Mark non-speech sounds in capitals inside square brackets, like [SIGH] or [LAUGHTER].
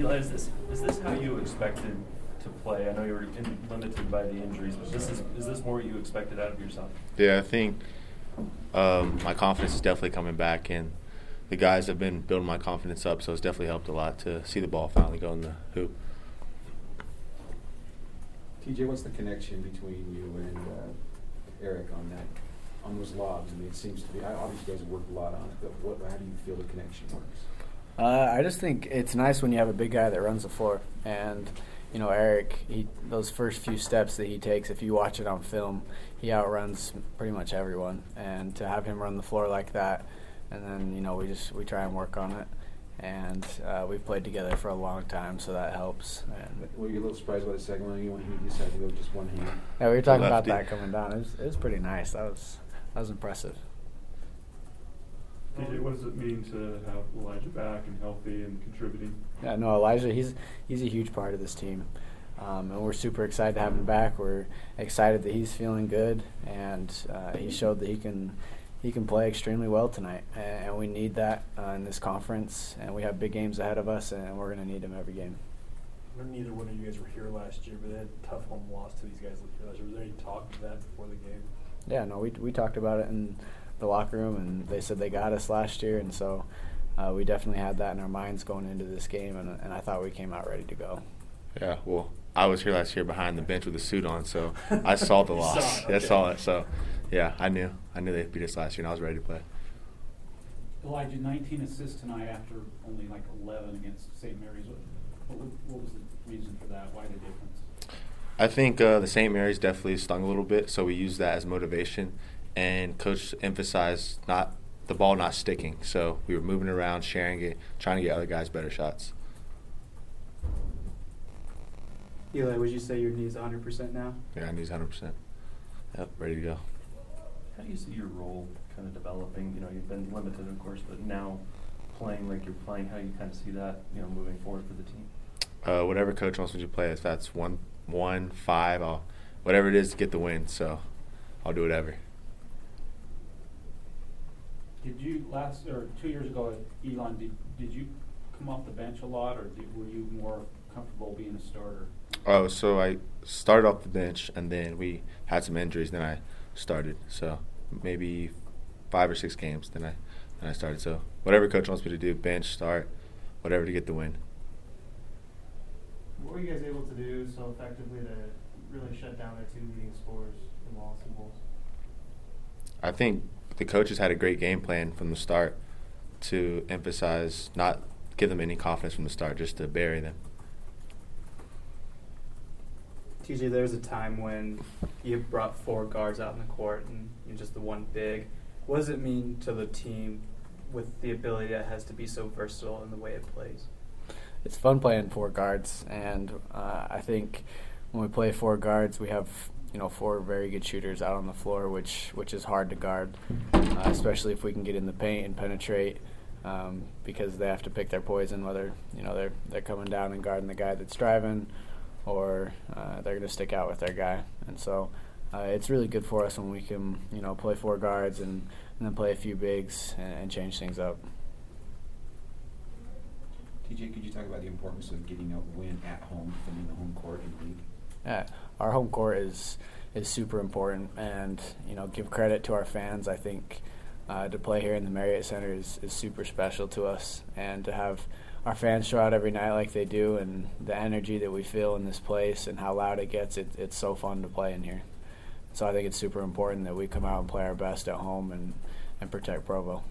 Eli, is this is this how you expected to play? I know you were in, limited by the injuries, but this is is this more what you expected out of yourself? Yeah, I think um, my confidence is definitely coming back, and the guys have been building my confidence up. So it's definitely helped a lot to see the ball finally go in the hoop. TJ, what's the connection between you and uh, Eric on that, on those lobs? I mean, it seems to be. Obviously, you guys have worked a lot on it, but what? How do you feel the connection works? Uh, I just think it's nice when you have a big guy that runs the floor, and you know Eric. He those first few steps that he takes, if you watch it on film, he outruns pretty much everyone. And to have him run the floor like that, and then you know we just we try and work on it. And uh, we've played together for a long time, so that helps. And Were you a little surprised by the second one? You decided to go just one hand. yeah, we were talking about that coming down. It was, it was pretty nice. That was that was impressive. TJ, what does it mean to have Elijah back and healthy and contributing? Yeah, no, Elijah, he's he's a huge part of this team, um, and we're super excited to have him back. We're excited that he's feeling good, and uh, he showed that he can he can play extremely well tonight, and, and we need that uh, in this conference. And we have big games ahead of us, and we're going to need him every game. I know neither one of you guys were here last year, but they had a tough home loss to these guys last year. Was there any talk of that before the game? Yeah, no, we we talked about it in the locker room, and they said they got us last year, and so uh, we definitely had that in our minds going into this game, and, and I thought we came out ready to go. Yeah, well, I was here last year behind the bench with a suit on, so [LAUGHS] I saw the loss. saw it, I saw it. So, yeah, I knew. I knew they beat us last year, and I was ready to play. Elijah, 19 assists tonight after only like 11 against St. Mary's. What, what, was- what was the reason for that? Why the difference? I think uh, the St. Mary's definitely stung a little bit, so we used that as motivation. And coach emphasized not the ball not sticking, so we were moving around, sharing it, trying to get other guys better shots. Eli, would you say your knee's 100% now? Yeah, I knew 100. percent Yep, ready to go. How do you see your role kind of developing? You know, you've been limited, of course, but now playing like you're playing, how you kind of see that, you know, moving forward for the team? Uh, whatever coach wants me to play, if that's one, one, five, I'll, whatever it is to get the win. So, I'll do whatever. Did you last or two years ago Elon? Did did you come off the bench a lot, or did, were you more comfortable being a starter? Oh, so I started off the bench, and then we had some injuries. Then I started. So maybe five or six games. Then I then I started. So whatever coach wants me to do, bench, start, whatever to get the win. What were you guys able to do so effectively to really shut down their two leading scorers in Wallace and Bulls? I think the coaches had a great game plan from the start to emphasize not give them any confidence from the start, just to bury them. TJ, there was a time when you brought four guards out in the court and you're just the one big. What does it mean to the team with the ability that has to be so versatile in the way it plays? it's fun playing four guards, and uh, I think when we play four guards, we have you know four very good shooters out on the floor, which which is hard to guard, uh, especially if we can get in the paint and penetrate, um, because they have to pick their poison whether you know they're they're coming down and guarding the guy that's driving, or uh, they're going to stick out with their guy, and so. Uh, it's really good for us when we can, you know, play four guards and, and then play a few bigs and, and change things up. TJ, could you talk about the importance of getting a win at home, defending the home court in the league? Yeah, our home court is is super important, and you know, give credit to our fans. I think uh, to play here in the Marriott Center is, is super special to us, and to have our fans show out every night like they do, and the energy that we feel in this place, and how loud it gets, it, it's so fun to play in here. So I think it's super important that we come out and play our best at home and and protect Provo.